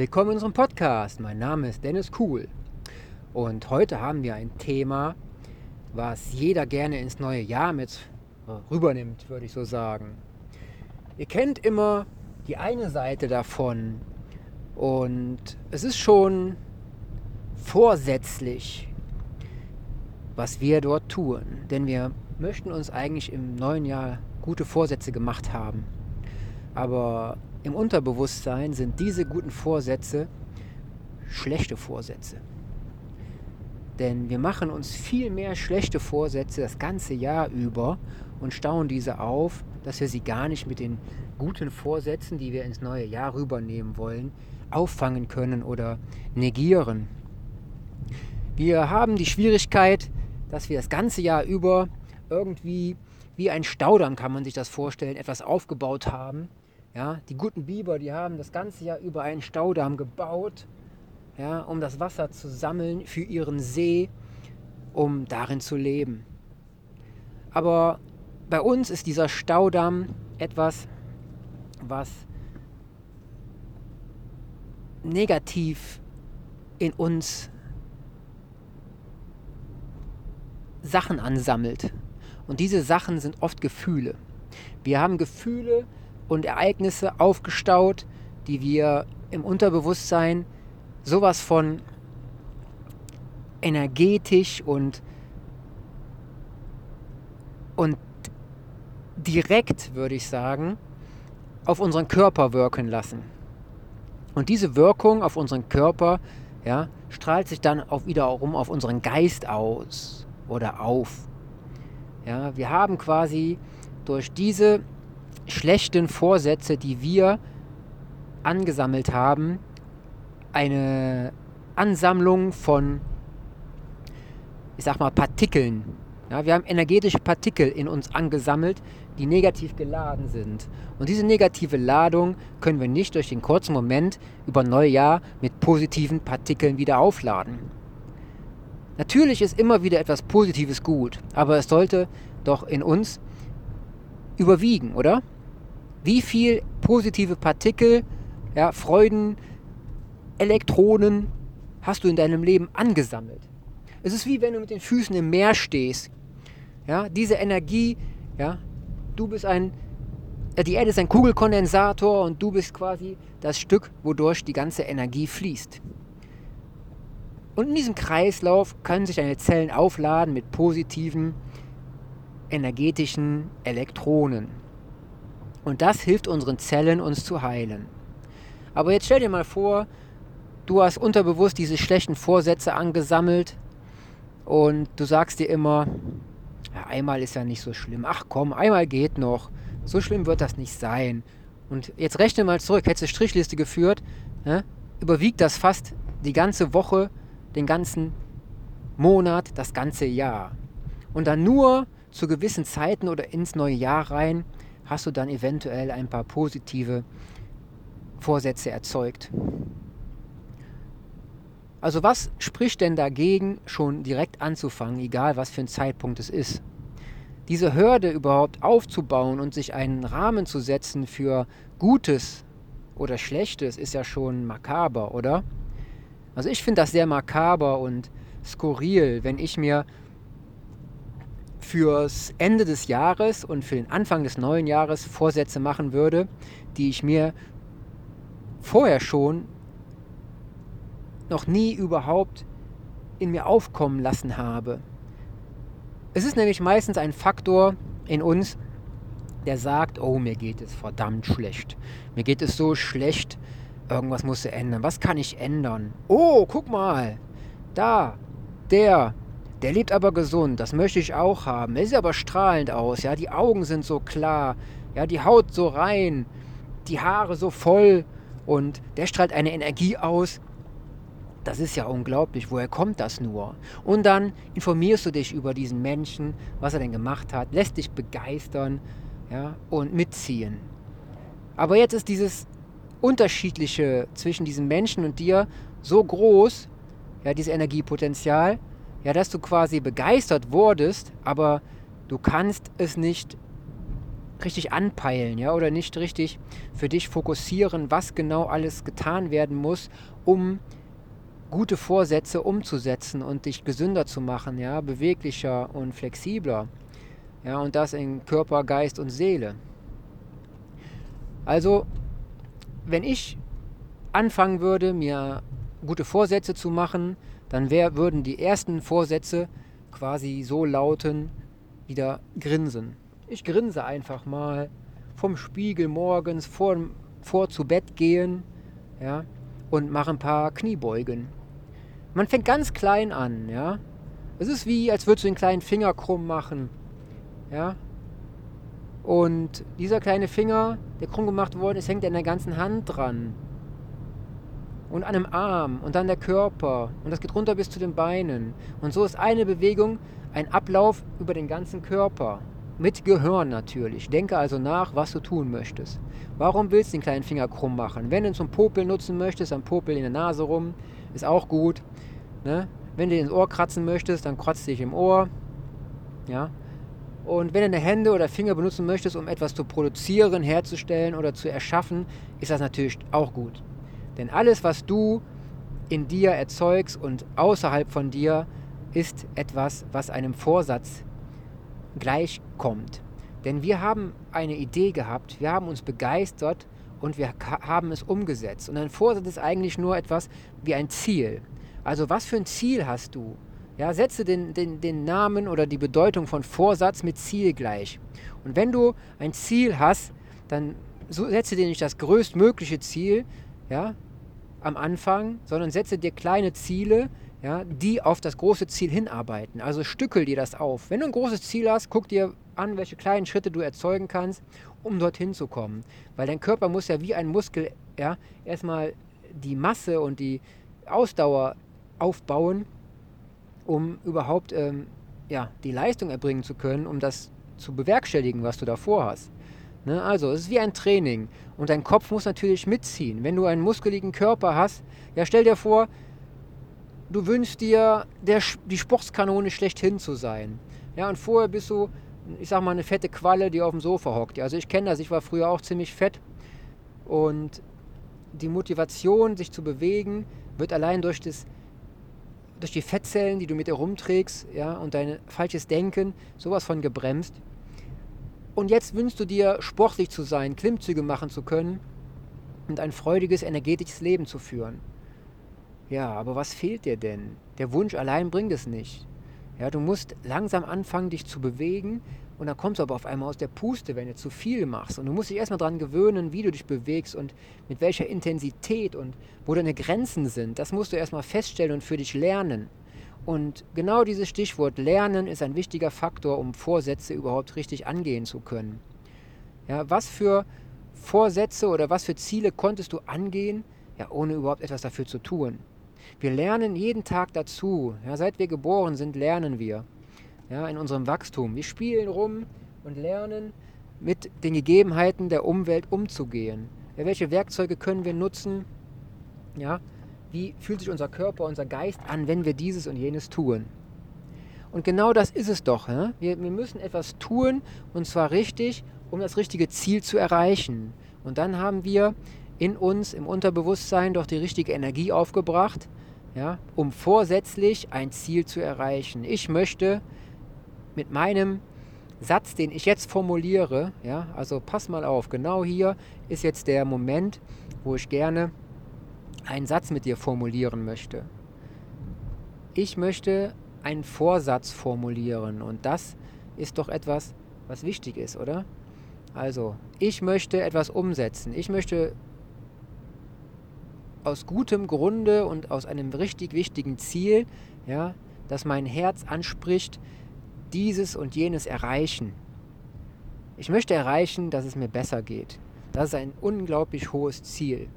Willkommen in unserem Podcast. Mein Name ist Dennis Kuhl und heute haben wir ein Thema, was jeder gerne ins neue Jahr mit äh, rübernimmt, würde ich so sagen. Ihr kennt immer die eine Seite davon und es ist schon vorsätzlich, was wir dort tun, denn wir möchten uns eigentlich im neuen Jahr gute Vorsätze gemacht haben. Aber im Unterbewusstsein sind diese guten Vorsätze schlechte Vorsätze. Denn wir machen uns viel mehr schlechte Vorsätze das ganze Jahr über und stauen diese auf, dass wir sie gar nicht mit den guten Vorsätzen, die wir ins neue Jahr rübernehmen wollen, auffangen können oder negieren. Wir haben die Schwierigkeit, dass wir das ganze Jahr über irgendwie wie ein Staudamm, kann man sich das vorstellen, etwas aufgebaut haben ja, die guten Biber, die haben das ganze Jahr über einen Staudamm gebaut, ja, um das Wasser zu sammeln für ihren See, um darin zu leben. Aber bei uns ist dieser Staudamm etwas, was negativ in uns Sachen ansammelt. Und diese Sachen sind oft Gefühle. Wir haben Gefühle, und Ereignisse aufgestaut, die wir im Unterbewusstsein sowas von energetisch und, und direkt, würde ich sagen, auf unseren Körper wirken lassen. Und diese Wirkung auf unseren Körper ja, strahlt sich dann auch wiederum auf unseren Geist aus oder auf. Ja, wir haben quasi durch diese schlechten Vorsätze, die wir angesammelt haben, eine Ansammlung von, ich sag mal, Partikeln. Ja, wir haben energetische Partikel in uns angesammelt, die negativ geladen sind. Und diese negative Ladung können wir nicht durch den kurzen Moment über Neujahr mit positiven Partikeln wieder aufladen. Natürlich ist immer wieder etwas Positives gut, aber es sollte doch in uns überwiegen, oder? Wie viel positive Partikel, ja, Freuden, Elektronen hast du in deinem Leben angesammelt? Es ist wie wenn du mit den Füßen im Meer stehst. Ja, diese Energie, ja, du bist ein, äh, die Erde ist ein Kugelkondensator und du bist quasi das Stück, wodurch die ganze Energie fließt. Und in diesem Kreislauf können sich deine Zellen aufladen mit positiven energetischen Elektronen. Und das hilft unseren Zellen, uns zu heilen. Aber jetzt stell dir mal vor, du hast unterbewusst diese schlechten Vorsätze angesammelt und du sagst dir immer, ja, einmal ist ja nicht so schlimm. Ach komm, einmal geht noch. So schlimm wird das nicht sein. Und jetzt rechne mal zurück, hättest du Strichliste geführt, ne? überwiegt das fast die ganze Woche, den ganzen Monat, das ganze Jahr. Und dann nur zu gewissen Zeiten oder ins neue Jahr rein hast du dann eventuell ein paar positive Vorsätze erzeugt. Also was spricht denn dagegen, schon direkt anzufangen, egal was für ein Zeitpunkt es ist? Diese Hürde überhaupt aufzubauen und sich einen Rahmen zu setzen für Gutes oder Schlechtes ist ja schon makaber, oder? Also ich finde das sehr makaber und skurril, wenn ich mir fürs Ende des Jahres und für den Anfang des neuen Jahres Vorsätze machen würde, die ich mir vorher schon noch nie überhaupt in mir aufkommen lassen habe. Es ist nämlich meistens ein Faktor in uns, der sagt, oh, mir geht es verdammt schlecht. Mir geht es so schlecht, irgendwas muss ändern. Was kann ich ändern? Oh, guck mal, da, der, der lebt aber gesund, das möchte ich auch haben. Er sieht aber strahlend aus, ja, die Augen sind so klar, ja, die Haut so rein, die Haare so voll und der strahlt eine Energie aus. Das ist ja unglaublich, woher kommt das nur? Und dann informierst du dich über diesen Menschen, was er denn gemacht hat, lässt dich begeistern ja, und mitziehen. Aber jetzt ist dieses Unterschiedliche zwischen diesem Menschen und dir so groß, ja, dieses Energiepotenzial, ja, dass du quasi begeistert wurdest, aber du kannst es nicht richtig anpeilen, ja, oder nicht richtig für dich fokussieren, was genau alles getan werden muss, um gute Vorsätze umzusetzen und dich gesünder zu machen, ja, beweglicher und flexibler. Ja, und das in Körper, Geist und Seele. Also, wenn ich anfangen würde, mir gute Vorsätze zu machen, dann wär, würden die ersten Vorsätze quasi so lauten, wieder grinsen. Ich grinse einfach mal vom Spiegel morgens vor, vor zu Bett gehen ja, und mache ein paar Kniebeugen. Man fängt ganz klein an, ja. Es ist wie, als würdest du den kleinen Finger krumm machen, ja. Und dieser kleine Finger, der krumm gemacht worden ist, hängt an der ganzen Hand dran. Und an einem Arm und dann der Körper. Und das geht runter bis zu den Beinen. Und so ist eine Bewegung ein Ablauf über den ganzen Körper. Mit Gehirn natürlich. Denke also nach, was du tun möchtest. Warum willst du den kleinen Finger krumm machen? Wenn du ihn zum Popeln nutzen möchtest, dann popel in der Nase rum. Ist auch gut. Ne? Wenn du ins Ohr kratzen möchtest, dann kratzt dich im Ohr. Ja? Und wenn du deine Hände oder Finger benutzen möchtest, um etwas zu produzieren, herzustellen oder zu erschaffen, ist das natürlich auch gut. Denn alles, was du in dir erzeugst und außerhalb von dir, ist etwas, was einem Vorsatz gleichkommt. Denn wir haben eine Idee gehabt, wir haben uns begeistert und wir haben es umgesetzt. Und ein Vorsatz ist eigentlich nur etwas wie ein Ziel. Also was für ein Ziel hast du? Ja, setze den, den, den Namen oder die Bedeutung von Vorsatz mit Ziel gleich. Und wenn du ein Ziel hast, dann setze dir nicht das größtmögliche Ziel ja, am Anfang, sondern setze dir kleine Ziele, ja, die auf das große Ziel hinarbeiten. Also stückel dir das auf. Wenn du ein großes Ziel hast, guck dir an, welche kleinen Schritte du erzeugen kannst, um dorthin zu kommen. Weil dein Körper muss ja wie ein Muskel ja, erstmal die Masse und die Ausdauer aufbauen, um überhaupt ähm, ja, die Leistung erbringen zu können, um das zu bewerkstelligen, was du davor hast. Ne? Also, es ist wie ein Training. Und dein Kopf muss natürlich mitziehen. Wenn du einen muskeligen Körper hast, ja, stell dir vor, du wünschst dir, der, die Sportskanone schlechthin zu sein. Ja, und vorher bist du, ich sag mal, eine fette Qualle, die auf dem Sofa hockt. Also ich kenne das, ich war früher auch ziemlich fett. Und die Motivation, sich zu bewegen, wird allein durch, das, durch die Fettzellen, die du mit dir rumträgst, ja, und dein falsches Denken, sowas von gebremst. Und jetzt wünschst du dir, sportlich zu sein, Klimmzüge machen zu können und ein freudiges, energetisches Leben zu führen. Ja, aber was fehlt dir denn? Der Wunsch allein bringt es nicht. Ja, du musst langsam anfangen, dich zu bewegen und dann kommst du aber auf einmal aus der Puste, wenn du zu viel machst. Und du musst dich erstmal daran gewöhnen, wie du dich bewegst und mit welcher Intensität und wo deine Grenzen sind. Das musst du erstmal feststellen und für dich lernen. Und genau dieses Stichwort Lernen ist ein wichtiger Faktor, um Vorsätze überhaupt richtig angehen zu können. Ja, was für Vorsätze oder was für Ziele konntest du angehen, ja, ohne überhaupt etwas dafür zu tun? Wir lernen jeden Tag dazu. Ja, seit wir geboren sind, lernen wir. Ja, in unserem Wachstum. Wir spielen rum und lernen, mit den Gegebenheiten der Umwelt umzugehen. Ja, welche Werkzeuge können wir nutzen? Ja, wie fühlt sich unser Körper, unser Geist an, wenn wir dieses und jenes tun? Und genau das ist es doch. Wir, wir müssen etwas tun, und zwar richtig, um das richtige Ziel zu erreichen. Und dann haben wir in uns, im Unterbewusstsein, doch die richtige Energie aufgebracht, ja, um vorsätzlich ein Ziel zu erreichen. Ich möchte mit meinem Satz, den ich jetzt formuliere, ja, also pass mal auf, genau hier ist jetzt der Moment, wo ich gerne einen Satz mit dir formulieren möchte. Ich möchte einen Vorsatz formulieren und das ist doch etwas, was wichtig ist, oder? Also, ich möchte etwas umsetzen. Ich möchte aus gutem Grunde und aus einem richtig wichtigen Ziel, ja, das mein Herz anspricht, dieses und jenes erreichen. Ich möchte erreichen, dass es mir besser geht. Das ist ein unglaublich hohes Ziel.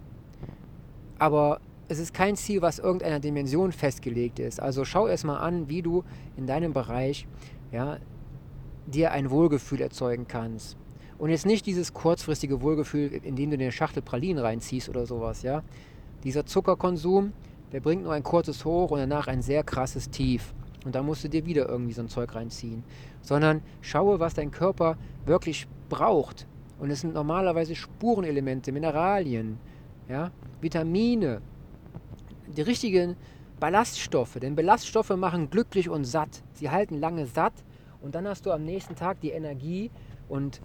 Aber es ist kein Ziel, was irgendeiner Dimension festgelegt ist. Also schau erst mal an, wie du in deinem Bereich ja, dir ein Wohlgefühl erzeugen kannst. Und jetzt nicht dieses kurzfristige Wohlgefühl, indem du dir eine Schachtel Pralinen reinziehst oder sowas, ja. Dieser Zuckerkonsum, der bringt nur ein kurzes Hoch und danach ein sehr krasses Tief. Und da musst du dir wieder irgendwie so ein Zeug reinziehen. Sondern schaue, was dein Körper wirklich braucht. Und es sind normalerweise Spurenelemente, Mineralien, ja, Vitamine, die richtigen Ballaststoffe. Denn Ballaststoffe machen glücklich und satt. Sie halten lange satt und dann hast du am nächsten Tag die Energie und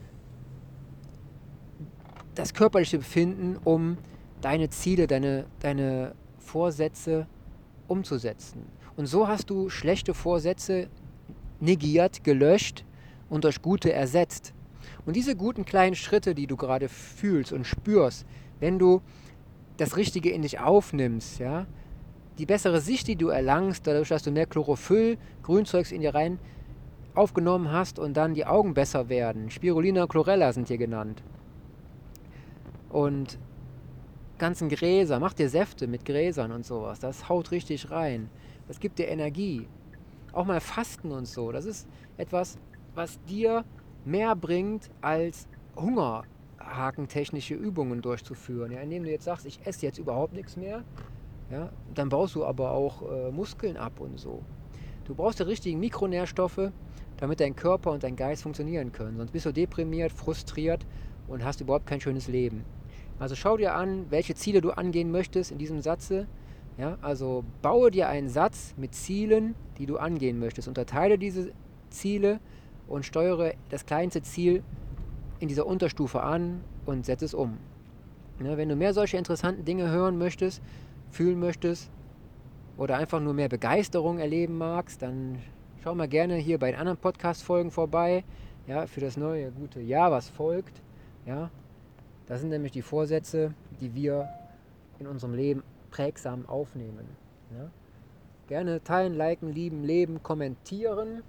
das körperliche Befinden, um deine Ziele, deine, deine Vorsätze umzusetzen. Und so hast du schlechte Vorsätze negiert, gelöscht und durch gute ersetzt. Und diese guten kleinen Schritte, die du gerade fühlst und spürst, wenn du das Richtige in dich aufnimmst, ja, die bessere Sicht, die du erlangst, dadurch, dass du mehr Chlorophyll, Grünzeugs in dir rein aufgenommen hast und dann die Augen besser werden. Spirulina chlorella sind hier genannt. Und ganzen Gräser, mach dir Säfte mit Gräsern und sowas. Das haut richtig rein. Das gibt dir Energie. Auch mal Fasten und so. Das ist etwas, was dir mehr bringt, als hungerhakentechnische Übungen durchzuführen. Ja, indem du jetzt sagst, ich esse jetzt überhaupt nichts mehr, ja, dann baust du aber auch äh, Muskeln ab und so. Du brauchst die richtigen Mikronährstoffe, damit dein Körper und dein Geist funktionieren können. Sonst bist du deprimiert, frustriert und hast überhaupt kein schönes Leben. Also schau dir an, welche Ziele du angehen möchtest in diesem Satze. Ja, also baue dir einen Satz mit Zielen, die du angehen möchtest. Unterteile diese Ziele und steuere das kleinste Ziel in dieser Unterstufe an und setze es um. Ja, wenn du mehr solche interessanten Dinge hören möchtest, fühlen möchtest oder einfach nur mehr Begeisterung erleben magst, dann schau mal gerne hier bei den anderen Podcast-Folgen vorbei. Ja, für das neue gute Jahr, was folgt. Ja, das sind nämlich die Vorsätze, die wir in unserem Leben prägsam aufnehmen. Ja? Gerne teilen, liken, lieben, leben, kommentieren.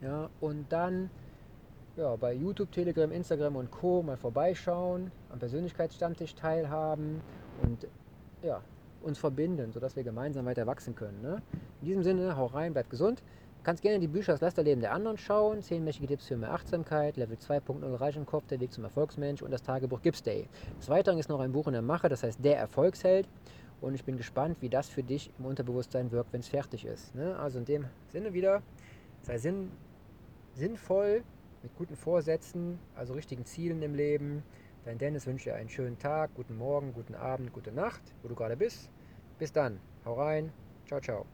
Ja, und dann ja, bei YouTube, Telegram, Instagram und Co. mal vorbeischauen, am Persönlichkeitsstammtisch teilhaben und ja, uns verbinden, sodass wir gemeinsam weiter wachsen können. Ne? In diesem Sinne, hau rein, bleib gesund. Du kannst gerne die Bücher Das Lasterleben der anderen schauen, 10 mächtige Tipps für mehr Achtsamkeit, Level 2.0 Reich im Kopf, der Weg zum Erfolgsmensch und das Tagebuch Gips Day. Des Weiteren ist noch ein Buch in der Mache, das heißt Der Erfolgsheld. Und ich bin gespannt, wie das für dich im Unterbewusstsein wirkt, wenn es fertig ist. Ne? Also in dem Sinne wieder, sei sinn, sinnvoll, mit guten Vorsätzen, also richtigen Zielen im Leben. Dein Dennis wünscht dir einen schönen Tag, guten Morgen, guten Abend, gute Nacht, wo du gerade bist. Bis dann. Hau rein. Ciao, ciao.